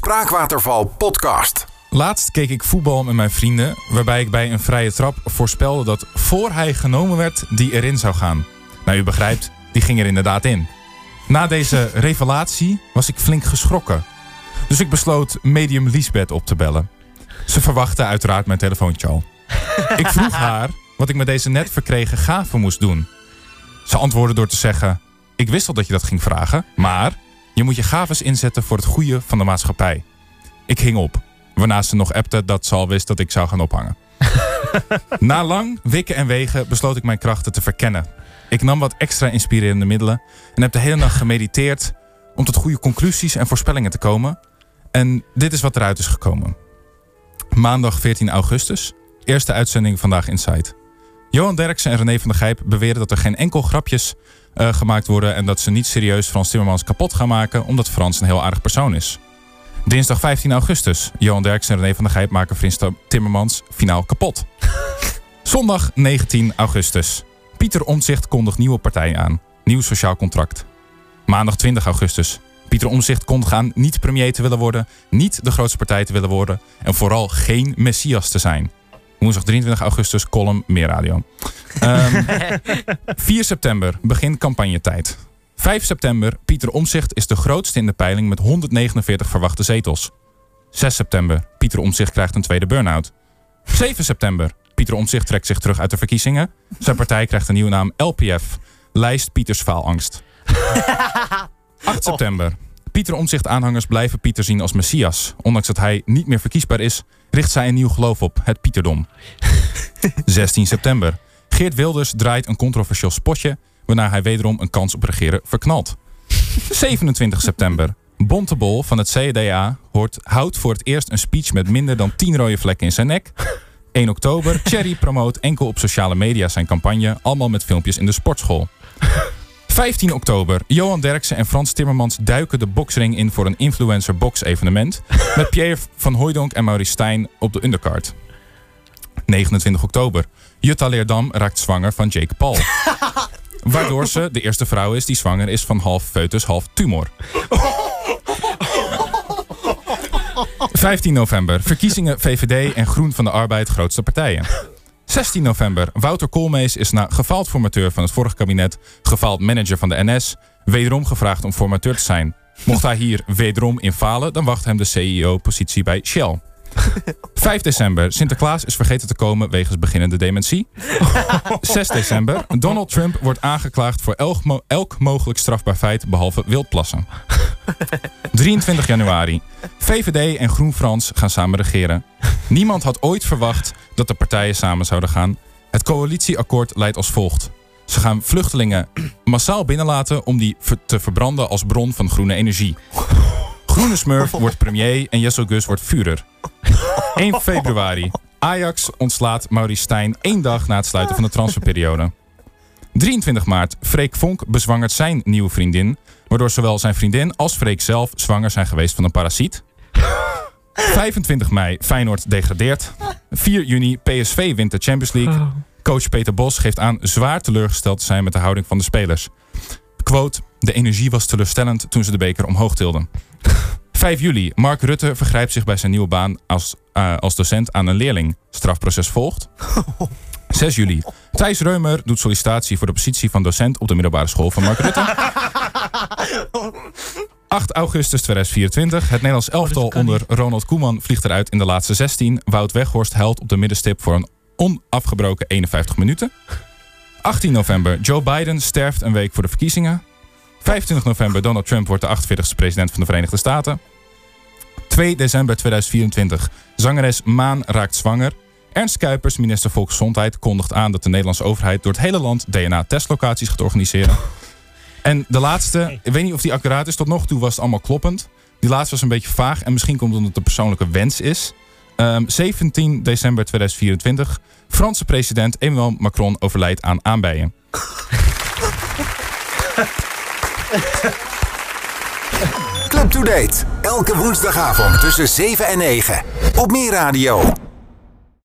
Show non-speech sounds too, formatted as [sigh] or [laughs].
Spraakwaterval podcast. Laatst keek ik voetbal met mijn vrienden, waarbij ik bij een vrije trap voorspelde dat voor hij genomen werd, die erin zou gaan. Nou, u begrijpt, die ging er inderdaad in. Na deze revelatie was ik flink geschrokken. Dus ik besloot medium Liesbeth op te bellen. Ze verwachtte uiteraard mijn telefoontje al. Ik vroeg haar wat ik met deze net verkregen gave moest doen. Ze antwoordde door te zeggen: Ik wist al dat je dat ging vragen, maar je moet je gaves inzetten voor het goede van de maatschappij. Ik hing op, waarna ze nog appte dat ze al wist dat ik zou gaan ophangen. [laughs] Na lang wikken en wegen besloot ik mijn krachten te verkennen. Ik nam wat extra inspirerende middelen en heb de hele nacht gemediteerd om tot goede conclusies en voorspellingen te komen. En dit is wat eruit is gekomen. Maandag 14 augustus, eerste uitzending vandaag Inside. Johan Derksen en René van der Gijp beweren dat er geen enkel grapjes uh, gemaakt worden en dat ze niet serieus Frans Timmermans kapot gaan maken omdat Frans een heel aardig persoon is. Dinsdag 15 augustus. Johan Derksen en René van der Gijp maken Frans Timmermans finaal kapot. [laughs] Zondag 19 augustus. Pieter Omtzigt kondigt nieuwe partij aan. Nieuw sociaal contract. Maandag 20 augustus. Pieter Omzicht kondigt aan niet premier te willen worden, niet de grootste partij te willen worden en vooral geen messias te zijn. Woensdag 23 augustus, column Meer Radio. [laughs] Um, 4 september, begin campagnetijd. 5 september, Pieter Omzicht is de grootste in de peiling met 149 verwachte zetels. 6 september, Pieter Omzicht krijgt een tweede burn-out. 7 september, Pieter Omzicht trekt zich terug uit de verkiezingen. Zijn partij krijgt een nieuwe naam LPF, Lijst Pieters Faalangst. [laughs] 8 september, Pieter Omzicht aanhangers blijven Pieter zien als Messias. Ondanks dat hij niet meer verkiesbaar is, richt zij een nieuw geloof op, het Pieterdom. [laughs] 16 september. Geert Wilders draait een controversieel spotje, waarna hij wederom een kans op regeren verknalt. 27 september. Bontebol van het CDA hoort, houdt voor het eerst een speech met minder dan 10 rode vlekken in zijn nek. 1 oktober. Cherry promoot enkel op sociale media zijn campagne, allemaal met filmpjes in de sportschool. 15 oktober. Johan Derksen en Frans Timmermans duiken de boxring in voor een influencer box evenement. [laughs] Met Pierre van Hooijdonk en Maurice Stijn op de undercard. 29 oktober. Jutta Leerdam raakt zwanger van Jake Paul. [laughs] Waardoor ze de eerste vrouw is die zwanger is van half foetus, half tumor. [laughs] 15 november. Verkiezingen VVD en Groen van de Arbeid grootste partijen. 16 november. Wouter Koolmees is na gefaald formateur van het vorige kabinet, gefaald manager van de NS, wederom gevraagd om formateur te zijn. Mocht hij hier wederom in falen, dan wacht hem de CEO-positie bij Shell. [laughs] 5 december. Sinterklaas is vergeten te komen wegens beginnende dementie. [laughs] 6 december. Donald Trump wordt aangeklaagd voor elk, mo elk mogelijk strafbaar feit behalve wildplassen. [laughs] 23 januari. VVD en Groen Frans gaan samen regeren. Niemand had ooit verwacht dat de partijen samen zouden gaan. Het coalitieakkoord leidt als volgt. Ze gaan vluchtelingen [clears throat] massaal binnenlaten om die te verbranden als bron van groene energie. Groene Smurf [laughs] wordt premier en Jessel Gus wordt Führer. 1 februari. Ajax ontslaat Maurice Stijn één dag na het sluiten van de transferperiode. 23 maart. Freek Vonk bezwangert zijn nieuwe vriendin. Waardoor zowel zijn vriendin als Freek zelf zwanger zijn geweest van een parasiet. 25 mei. Feyenoord degradeert. 4 juni. PSV wint de Champions League. Coach Peter Bos geeft aan zwaar teleurgesteld te zijn met de houding van de spelers. Quote. De energie was teleurstellend toen ze de beker omhoog tilden. 5 juli. Mark Rutte vergrijpt zich bij zijn nieuwe baan als, uh, als docent aan een leerling. Strafproces volgt. 6 juli. Thijs Reumer doet sollicitatie voor de positie van docent op de middelbare school van Mark Rutte. [laughs] 8 augustus 2024. Het Nederlands elftal onder Ronald Koeman vliegt eruit in de laatste 16. Wout Weghorst helpt op de middenstip voor een onafgebroken 51 minuten. 18 november. Joe Biden sterft een week voor de verkiezingen. 25 november. Donald Trump wordt de 48e president van de Verenigde Staten. 2 december 2024. Zangeres Maan raakt zwanger. Ernst Kuipers, minister Volksgezondheid, kondigt aan dat de Nederlandse overheid door het hele land DNA-testlocaties gaat organiseren. En de laatste, ik weet niet of die accuraat is, tot nog toe was het allemaal kloppend. Die laatste was een beetje vaag en misschien komt het omdat het een persoonlijke wens is. Um, 17 december 2024. Franse president Emmanuel Macron overlijdt aan aanbijen. Club to Date. Elke woensdagavond tussen 7 en 9. Op Meer Radio.